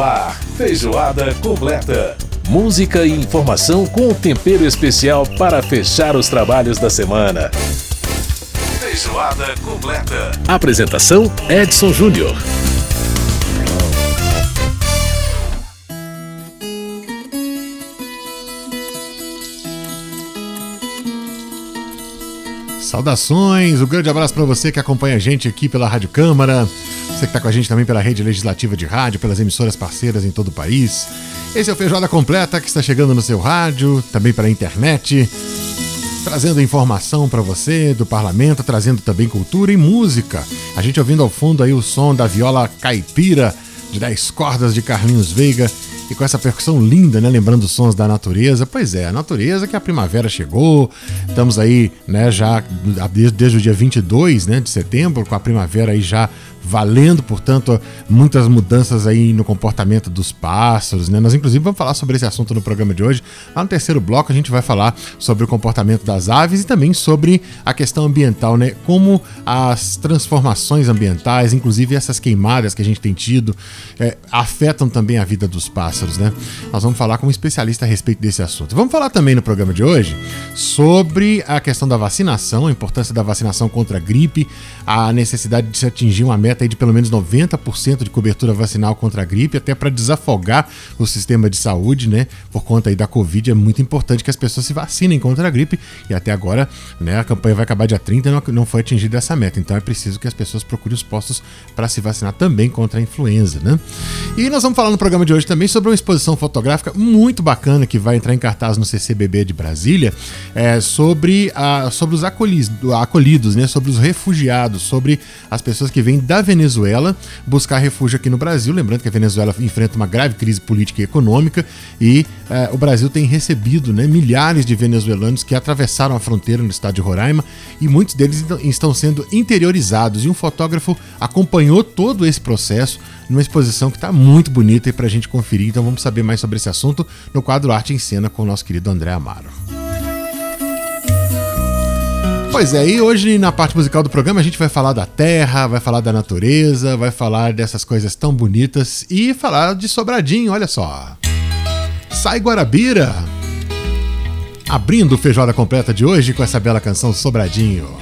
Ar, feijoada completa. Música e informação com tempero especial para fechar os trabalhos da semana. Feijoada completa. Apresentação: Edson Júnior. Saudações, um grande abraço para você que acompanha a gente aqui pela Rádio Câmara, você que está com a gente também pela rede legislativa de rádio, pelas emissoras parceiras em todo o país. Esse é o Feijoada Completa que está chegando no seu rádio, também pela internet, trazendo informação para você do parlamento, trazendo também cultura e música. A gente ouvindo ao fundo aí o som da viola caipira de 10 cordas de Carlinhos Veiga e com essa percussão linda, né? Lembrando os sons da natureza. Pois é, a natureza que a primavera chegou. Estamos aí, né, já desde, desde o dia 22 né, de setembro, com a primavera aí já valendo, portanto, muitas mudanças aí no comportamento dos pássaros, né? Nós inclusive vamos falar sobre esse assunto no programa de hoje. Lá no terceiro bloco a gente vai falar sobre o comportamento das aves e também sobre a questão ambiental, né? Como as transformações ambientais, inclusive essas queimadas que a gente tem tido, é, afetam também a vida dos pássaros, né? Nós vamos falar com um especialista a respeito desse assunto. Vamos falar também no programa de hoje sobre a questão da vacinação, a importância da vacinação contra a gripe, a necessidade de se atingir uma meta de pelo menos 90% de cobertura vacinal contra a gripe, até para desafogar o sistema de saúde, né? Por conta aí da Covid, é muito importante que as pessoas se vacinem contra a gripe. E até agora, né, a campanha vai acabar dia 30 e não, não foi atingida essa meta. Então é preciso que as pessoas procurem os postos para se vacinar também contra a influenza, né? E nós vamos falar no programa de hoje também sobre uma exposição fotográfica muito bacana que vai entrar em cartaz no CCBB de Brasília, é, sobre, a, sobre os acolhidos, acolhidos, né? Sobre os refugiados, sobre as pessoas que vêm da Venezuela buscar refúgio aqui no Brasil. Lembrando que a Venezuela enfrenta uma grave crise política e econômica e eh, o Brasil tem recebido né, milhares de venezuelanos que atravessaram a fronteira no estado de Roraima e muitos deles estão sendo interiorizados. E um fotógrafo acompanhou todo esse processo numa exposição que está muito bonita e para a gente conferir. Então vamos saber mais sobre esse assunto no quadro Arte em Cena com o nosso querido André Amaro. Pois é, e hoje na parte musical do programa a gente vai falar da terra, vai falar da natureza, vai falar dessas coisas tão bonitas e falar de Sobradinho, olha só. Sai Guarabira! Abrindo o feijoada completa de hoje com essa bela canção Sobradinho.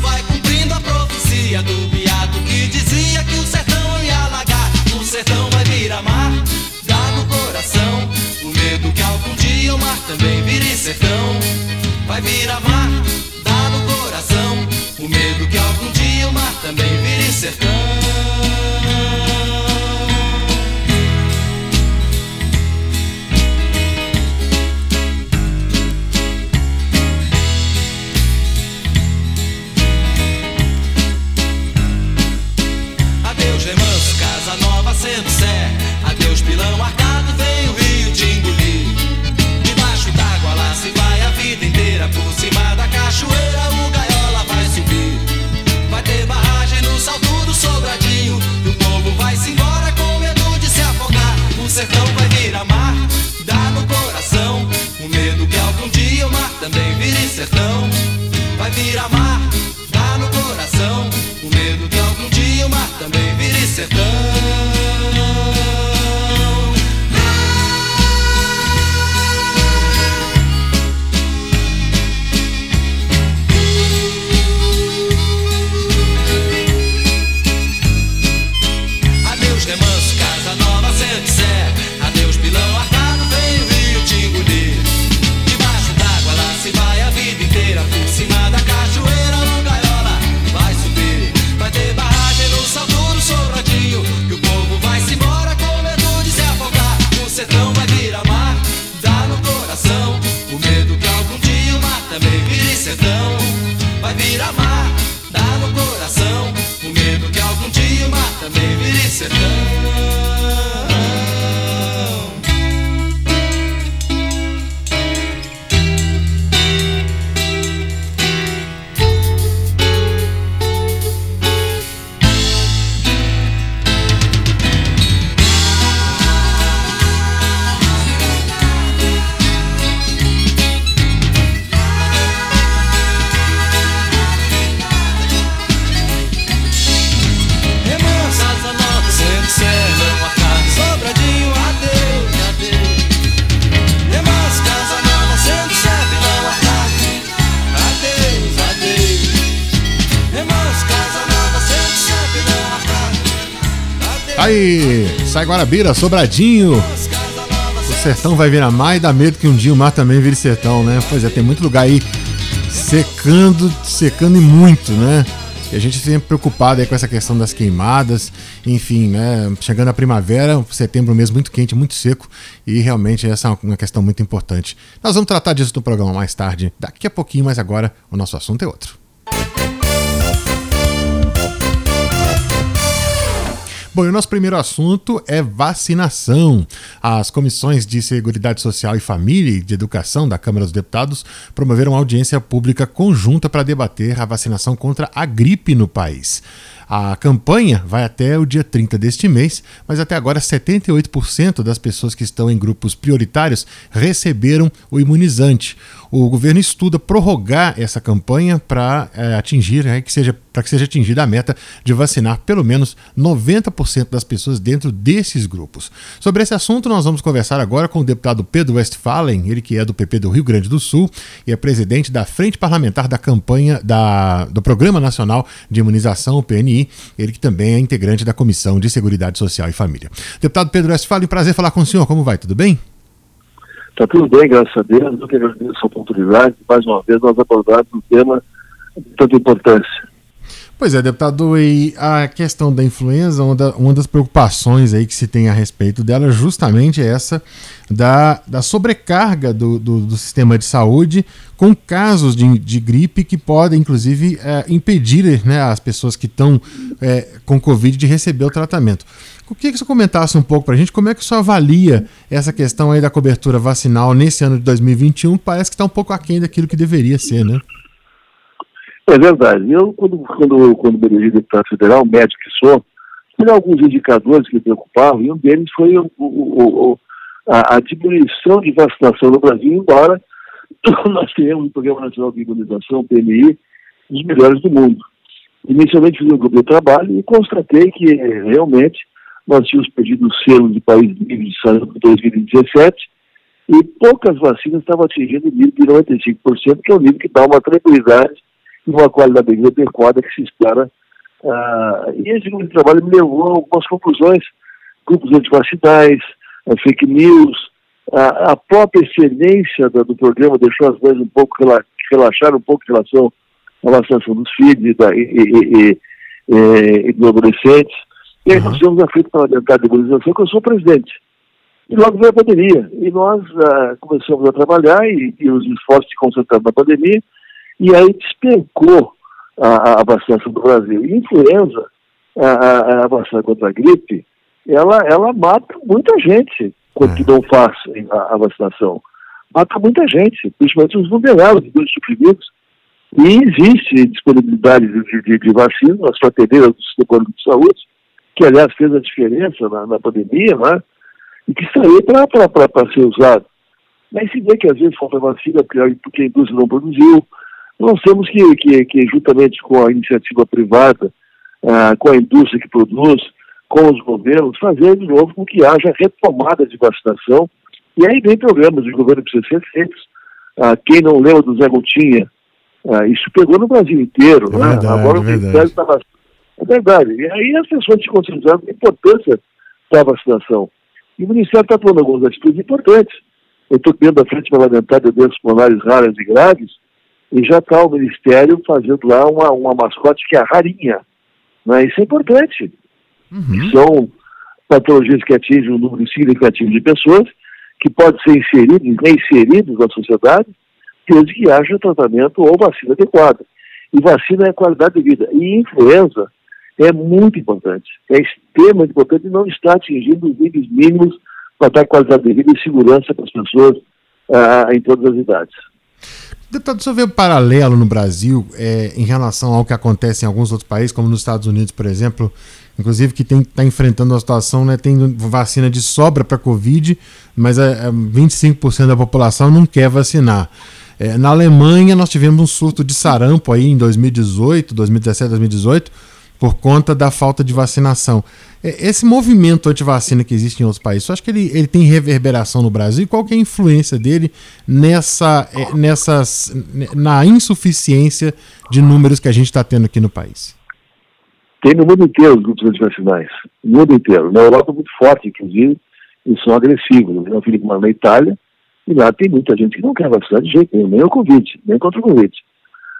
Vai cumprindo Aí, sai Guarabira, Sobradinho. O sertão vai virar mar e dá medo que um dia o mar também vire sertão, né? Pois é, tem muito lugar aí secando, secando e muito, né? E a gente sempre preocupado aí com essa questão das queimadas, enfim, né? Chegando a primavera, setembro mesmo muito quente, muito seco, e realmente essa é uma questão muito importante. Nós vamos tratar disso no programa mais tarde, daqui a pouquinho, mas agora o nosso assunto é outro. Bom, e o nosso primeiro assunto é vacinação. As comissões de Seguridade Social e Família e de Educação da Câmara dos Deputados promoveram uma audiência pública conjunta para debater a vacinação contra a gripe no país. A campanha vai até o dia 30 deste mês, mas até agora 78% das pessoas que estão em grupos prioritários receberam o imunizante. O governo estuda prorrogar essa campanha para é, atingir, é, que seja para que seja atingida a meta de vacinar pelo menos 90% das pessoas dentro desses grupos. Sobre esse assunto, nós vamos conversar agora com o deputado Pedro Westphalen, ele que é do PP do Rio Grande do Sul e é presidente da Frente Parlamentar da campanha da, do Programa Nacional de Imunização, o PNI, ele que também é integrante da Comissão de Seguridade Social e Família. Deputado Pedro Westphalen, prazer falar com o senhor, como vai? Tudo bem? Está tudo bem, graças a Deus. Eu que agradeço a oportunidade. Mais uma vez, nós abordamos um tema de tanta importância. Pois é, deputado, e a questão da influenza, uma, da, uma das preocupações aí que se tem a respeito dela é justamente essa da, da sobrecarga do, do, do sistema de saúde com casos de, de gripe que podem, inclusive, é, impedir né, as pessoas que estão é, com Covid de receber o tratamento. O que, que você comentasse um pouco para a gente, como é que você avalia essa questão aí da cobertura vacinal nesse ano de 2021? Parece que está um pouco aquém daquilo que deveria ser, né? É verdade. Eu, quando, quando, quando me elegi deputado federal, médico que sou, tive alguns indicadores que me preocupavam, e um deles foi o, o, o, a, a, diminuição de vacinação no Brasil, embora nós tenhamos o Programa Nacional de Imunização, PMI, dos melhores do mundo. Inicialmente fiz um grupo de trabalho e constatei que realmente nós tínhamos perdido o selo de país de saúde em 2017 e poucas vacinas estavam atingindo o nível de 95%, que é o nível que dá uma tranquilidade e uma qualidade de vida adequada que se espera. Ah, e esse grupo de trabalho me levou a algumas conclusões, grupos antivacinais, fake news, a, a própria excelência do, do, programa deixou as coisas um pouco relaxar um pouco em relação à vacinação dos filhos e, da, e, e, e, e dos adolescentes. E aí nós tivemos a Frente Parlamentar de Imunização, que eu sou presidente. E logo veio a pandemia. E nós uh, começamos a trabalhar e, e, os esforços se concentraram na pandemia, e aí despencou a, a vacinação do Brasil. E influenza, a, a, vacina contra a gripe, ela, ela mata muita gente quando é. não faz a, a, vacinação. Mata muita gente, principalmente os vulneráveis, os suprimidos. E existe disponibilidade de, de, de vacina nas prateleiras do Sistema de Saúde, que aliás fez a diferença na, na pandemia, né? e que está aí para ser usado. Mas se vê que às vezes falta vacina porque a indústria não produziu, nós temos que, que, que juntamente com a iniciativa privada, ah, com a indústria que produz, com os governos, fazer de novo com que haja retomada de vacinação. E aí vem programas de governo que precisam ser feitos. Ah, quem não leu do Zé Gotinha, ah, isso pegou no Brasil inteiro. É né? verdade, Agora o Ministério está é verdade. E aí as pessoas se conscientizaram da importância da vacinação. E o Ministério está tomando algumas atitudes importantes. Eu estou dentro da frente parlamentar de doenças pulmonares raras e graves, e já está o Ministério fazendo lá uma, uma mascote que é a rarinha. Né? Isso é importante. Uhum. São patologias que atingem um número significativo de pessoas, que podem ser inseridos, reinseridos na sociedade, desde que haja tratamento ou vacina adequada. E vacina é qualidade de vida. E influenza é muito importante, é extremamente importante e não está atingindo os níveis mínimos para dar qualidade de vida e segurança para as pessoas ah, em todas as idades. Deputado, você vê um paralelo no Brasil é, em relação ao que acontece em alguns outros países, como nos Estados Unidos, por exemplo, inclusive que está enfrentando uma situação, né, tem vacina de sobra para Covid, mas é, 25% é, da população não quer vacinar. É, na Alemanha, nós tivemos um surto de sarampo aí em 2018, 2017, 2018, por conta da falta de vacinação. É, esse movimento anti-vacina que existe em outros países, você acha que ele, ele tem reverberação no Brasil? Qual que é a influência dele nessa, é, nessas, na insuficiência de números que a gente está tendo aqui no país? Tem no mundo inteiro os grupos antivacinais. No mundo inteiro. Na Europa, muito forte, inclusive, e são agressivos. Eu vi uma na Itália, e lá tem muita gente que não quer vacinar de jeito nenhum, nem o Covid, nem contra o Covid.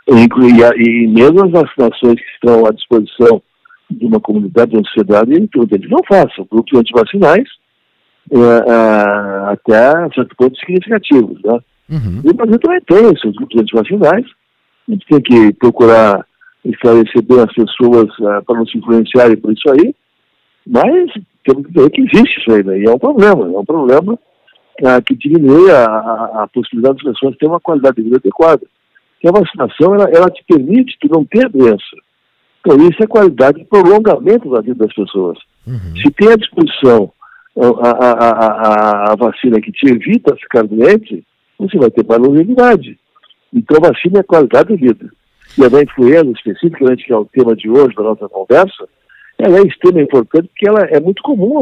E, e, e mesmo as vacinações que estão à disposição de uma comunidade, de uma sociedade, eles não façam. Grupos antivacinais, é, é, até certo ponto significativos. Né? Uhum. E o Brasil também tem seus grupos antivacinais. A gente tem que procurar esclarecer bem as pessoas uh, para não se influenciarem por isso aí, mas temos que ver que existe isso aí, né? e é um problema, é um problema uh, que diminui a, a, a, possibilidade das pessoas terem uma qualidade de vida adequada. E a vacinação, ela, ela te permite tu não ter doença. Então isso é qualidade de prolongamento da vida das pessoas. Uhum. Se tem à disposição a, a, a, a, vacina que te evita ficar doente, você vai ter mais longevidade. Então, a vacina é qualidade de vida. E a da influenza, especificamente, que é o tema de hoje da nossa conversa, ela é extremamente importante porque ela é muito comum,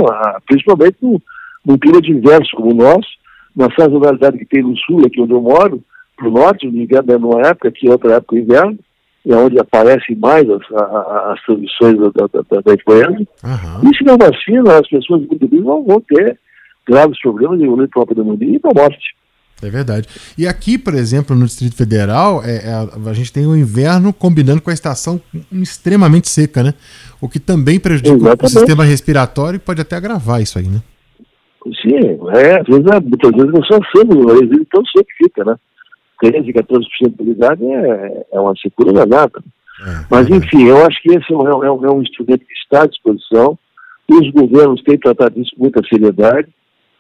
principalmente no, num clima de inverso como o nosso, na sazonalidade que tem no sul, aqui onde eu moro, para o norte, no inverno é numa época, aqui é outra época o inverno, é onde aparecem mais as, as transmissões da, da, da, da influenza. Uhum. E se não vacina, as pessoas muito bem vão, vão ter graves problemas de evoluir para a pneumonia e para a morte. É verdade. E aqui, por exemplo, no Distrito Federal, é, é, a gente tem o inverno combinando com a estação extremamente seca, né? O que também prejudica Exatamente. o sistema respiratório e pode até agravar isso aí, né? Sim, é, às vezes, é, muitas vezes não só cedo, o resíduo tão seco que fica, né? 13, 14% de qualidade é, é uma secura danada. É, Mas, enfim, eu acho que esse é um, é, um, é um instrumento que está à disposição e os governos têm tratado isso com muita seriedade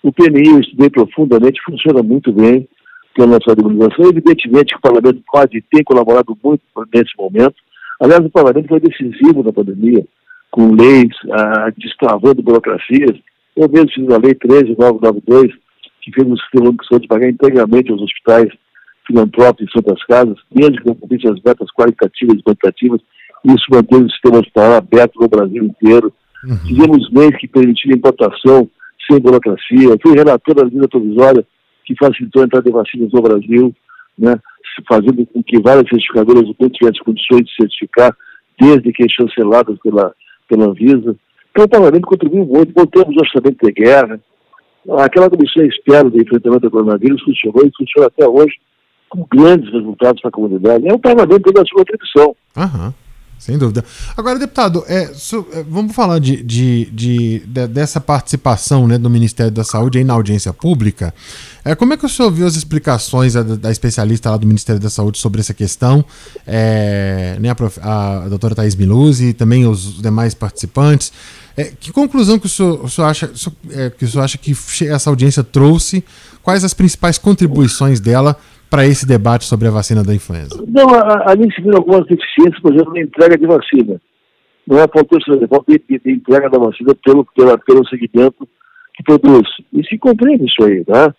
o PNI eu estudei profundamente, funciona muito bem pela nossa demolização. Evidentemente que o Parlamento pode ter colaborado muito nesse momento. Aliás, o Parlamento foi decisivo na pandemia, com leis, ah, destravando burocracias. Eu mesmo fiz a Lei 13992, que fez o sistema de saúde pagar integralmente aos hospitais filantrópicos e Santas Casas, mesmo que não cumprisse as metas qualitativas e quantitativas, isso manteve o sistema hospitalar aberto no Brasil inteiro. Uhum. Fizemos leis que permitiram importação sem burocracia. Fui relator da medida provisória que facilitou a entrada de vacinas no Brasil, né, fazendo com que várias certificadoras do mundo tivessem condições de certificar, desde que chanceladas pela, pela Anvisa. Então o Parlamento contribuiu muito, voltamos o orçamento de guerra. Aquela comissão externa de enfrentamento ao coronavírus funcionou e funciona até hoje com grandes resultados para a comunidade. É o Parlamento tendo a sua contribuição. Aham. Sem dúvida. Agora, deputado, é, so, é, vamos falar de, de, de, de, dessa participação né, do Ministério da Saúde aí na audiência pública. É, como é que o senhor viu as explicações da, da especialista lá do Ministério da Saúde sobre essa questão? É, né, a, prof, a, a doutora Thais Miluzzi e também os demais participantes. É, que conclusão que o senhor, o senhor acha, é, que o senhor acha que essa audiência trouxe? Quais as principais contribuições dela para esse debate sobre a vacina da influenza? Não, ali se viram algumas deficiências, por exemplo, na entrega de vacina. Não é faltou de, de, de entrega da vacina pelo, pela, pelo segmento que produz. E se compreende isso aí, tá?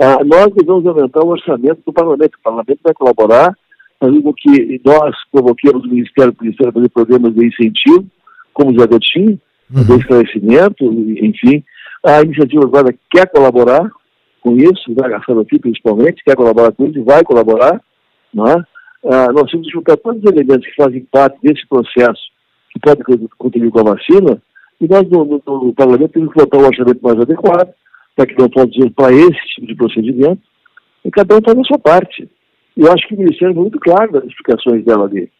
Ah, nós devemos aumentar o orçamento do parlamento. O parlamento vai colaborar, fazendo com que nós provoquemos o Ministério, o Ministério fazer programas de incentivo, como o Zagotinho, uhum. de esclarecimento, enfim. A iniciativa agora quer colaborar, com isso, vai gastando aqui principalmente, quer colaborar com isso e vai colaborar, é? Ah, nós temos que juntar todos os elementos que fazem parte desse processo, que podem contribuir com a vacina, e nós no, no, no parlamento temos que votar um orçamento mais adequado, para que não pode dizer para esse tipo de procedimento, e cada um faz a sua parte. Eu acho que o Ministério é muito claro nas explicações dela ali.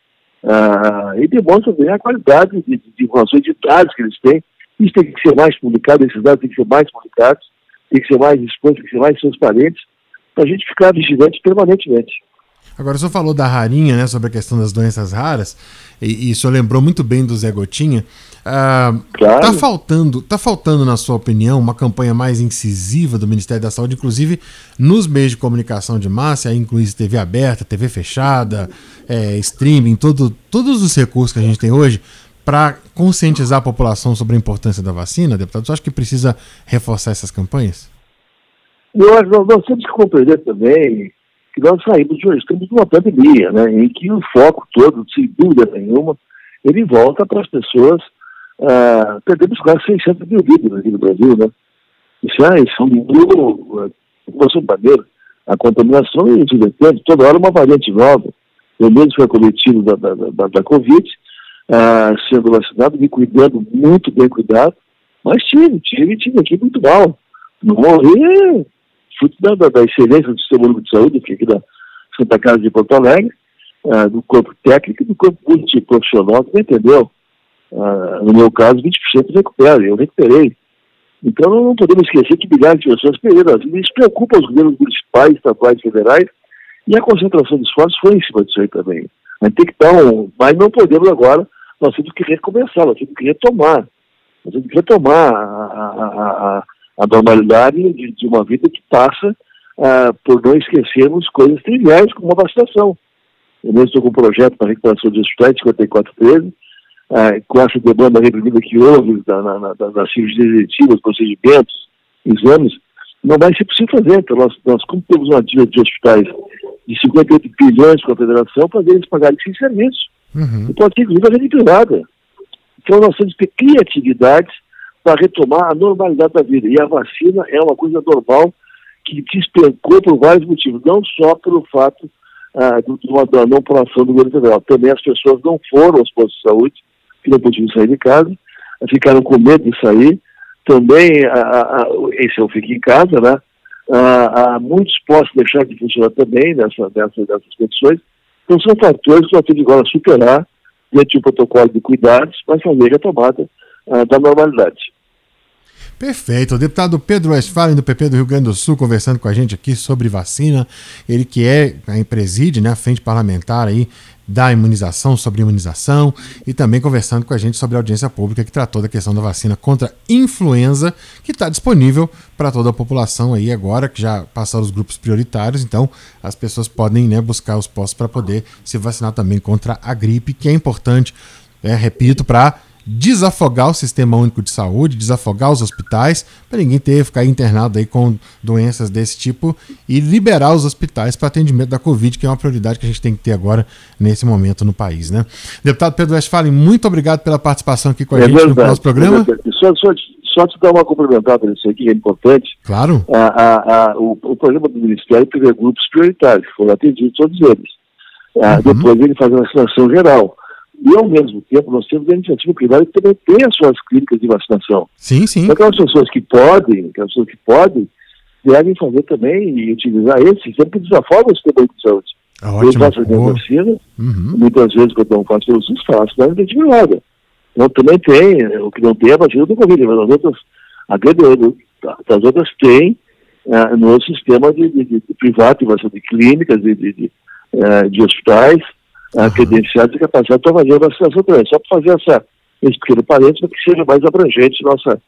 Ah, e demonstra também a qualidade de, de informações de dados que eles têm. Isso tem que ser mais publicado, esses dados têm que ser mais publicados tem que ser mais exposto, tem que ser mais transparente, para a gente ficar vigilante permanentemente. Agora, o senhor falou da rarinha, né, sobre a questão das doenças raras, e, e o senhor lembrou muito bem do Zé Gotinha. Ah, claro. Tá faltando, tá faltando, na sua opinião, uma campanha mais incisiva do Ministério da Saúde, inclusive nos meios de comunicação de massa, inclusive TV aberta, TV fechada, é, streaming, todo, todos os recursos que a gente tem hoje, para conscientizar a população sobre a importância da vacina, deputado? Você acha que precisa reforçar essas campanhas? Eu acho que nós temos que compreender também que nós saímos de uma, estamos de uma pandemia, né, em que o foco todo, sem dúvida nenhuma, ele volta para as pessoas. Uh, perdemos quase 600 mil vidas aqui no Brasil, né? Isso é, isso número, população bandeira. A contaminação é gigantesca, toda hora uma variante nova. Eu mesmo fui acometido da, da, da, da Covid, ah, sendo vacinado, me cuidando, muito bem cuidado, mas tive, tive, tive aqui muito mal. Não morri, fruto da, da, da excelência do Sistema de Saúde, aqui da Santa Casa de Porto Alegre, ah, do corpo técnico e do corpo multiprofissional, você entendeu? Ah, no meu caso, 20% recupera, eu recuperei. Então não podemos esquecer que milhares de pessoas perderam. Isso preocupa os governos municipais, estaduais, federais, e a concentração de esforços foi em cima disso aí também. A gente tem que dar um. Mas não podemos agora, nós temos que recomeçar, nós temos que retomar. Nós temos que retomar a, a, a, a normalidade de, de, uma vida que passa uh, por não esquecermos coisas triviais, como a vacinação. Eu mesmo estou com um projeto para recuperação de hospitais 5413, uh, com essa demanda reprimida que houve da, na, na, das cirurgias eletivas, procedimentos, exames, não vai ser possível fazer. Então, nós, nós como temos uma dívida de hospitais de 58 bilhões com a federação, fazer eles pagarem sem serviço. Uhum. E ser, inclusive, a rede privada. Então, nós temos que ter criatividade para retomar a normalidade da vida. E a vacina é uma coisa normal que despencou por vários motivos, não só pelo fato ah, do, da não população do governo federal. Também as pessoas não foram aos postos de saúde, que não podiam sair de casa, ficaram com medo de sair. Também, a, a, esse é o fique em casa, né? Ah, muitos postos deixar de funcionar também nessa, nessa, nessas condições. Então, são fatores que temos agora superar diante do protocolo de cuidados para fazer a tomada ah, da normalidade. Perfeito. O deputado Pedro Westphalen, do PP do Rio Grande do Sul, conversando com a gente aqui sobre vacina. Ele que é, preside né, a frente parlamentar aí da imunização, sobre imunização, e também conversando com a gente sobre a audiência pública que tratou da questão da vacina contra influenza, que está disponível para toda a população aí agora, que já passaram os grupos prioritários, então as pessoas podem né, buscar os postos para poder se vacinar também contra a gripe, que é importante, é, repito, para desafogar o sistema único de saúde, desafogar os hospitais, para ninguém ter ficar internado aí com doenças desse tipo e liberar os hospitais para atendimento da Covid, que é uma prioridade que a gente tem que ter agora nesse momento no país, né? Deputado Pedro Westphalen, muito obrigado pela participação aqui com a é gente verdade, no nosso programa. É só, só, só te dar uma complementada nisso aqui, que é importante. Claro. A, a, a, o, o, programa do Ministério teve grupos prioritários, foram atendidos todos eles. Ah, uhum. Depois ele faz a vacinação geral. E, ao mesmo tempo, nós temos a iniciativa privada que também tem as suas clínicas de vacinação. Sim, sim. Então, aquelas pessoas que podem, aquelas pessoas que podem, devem fazer também e utilizar esse sistema que desafoga o sistema de saúde. Ah, ótimo. Eu faço a vacina, uhum. muitas vezes, quando não faço pelo SUS, faço na rede privada. Então, também tem, o que não tem é a vacina do Covid, mas as outras, a grande das outras tem uh, no sistema de, de, de, de privado, de vacina de clínicas, de, de, de, uh, de hospitais, uhum. credenciados e capacitados para fazer a vacinação também. Só para fazer essa, esse pequeno parênteses para que seja mais abrangente nossa,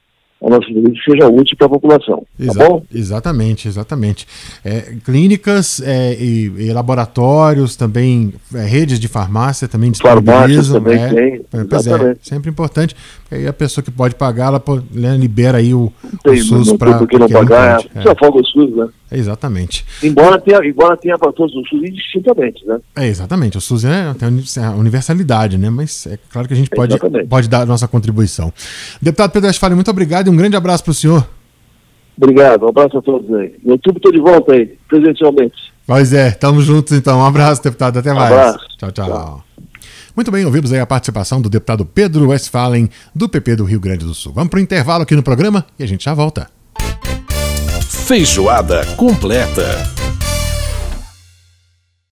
a nossa vida seja útil para a população. Tá Exa tá bom? Exatamente, exatamente. É, clínicas é, e, e, laboratórios, também é, redes de farmácia também disponibilizam. também é, tem. É, sempre importante. Aí a pessoa que pode pagar, ela né, libera aí o, tem, o SUS para. Porque não pagar, é, só folga o SUS, né? Exatamente. Embora tenha, embora tenha para todos os SUS indistintamente, né? É, exatamente. O SUS é, tem a universalidade, né? Mas é claro que a gente pode, pode dar a nossa contribuição. Deputado Pedro Asfali, muito obrigado um grande abraço para o senhor. Obrigado, um abraço a todos aí. Em outubro estou de volta aí, presencialmente. Pois é, estamos juntos então. Um abraço, deputado. Até mais. Um abraço. Tchau, tchau. tchau. Muito bem, ouvimos aí a participação do deputado Pedro Westphalen, do PP do Rio Grande do Sul. Vamos para o intervalo aqui no programa e a gente já volta. Feijoada completa.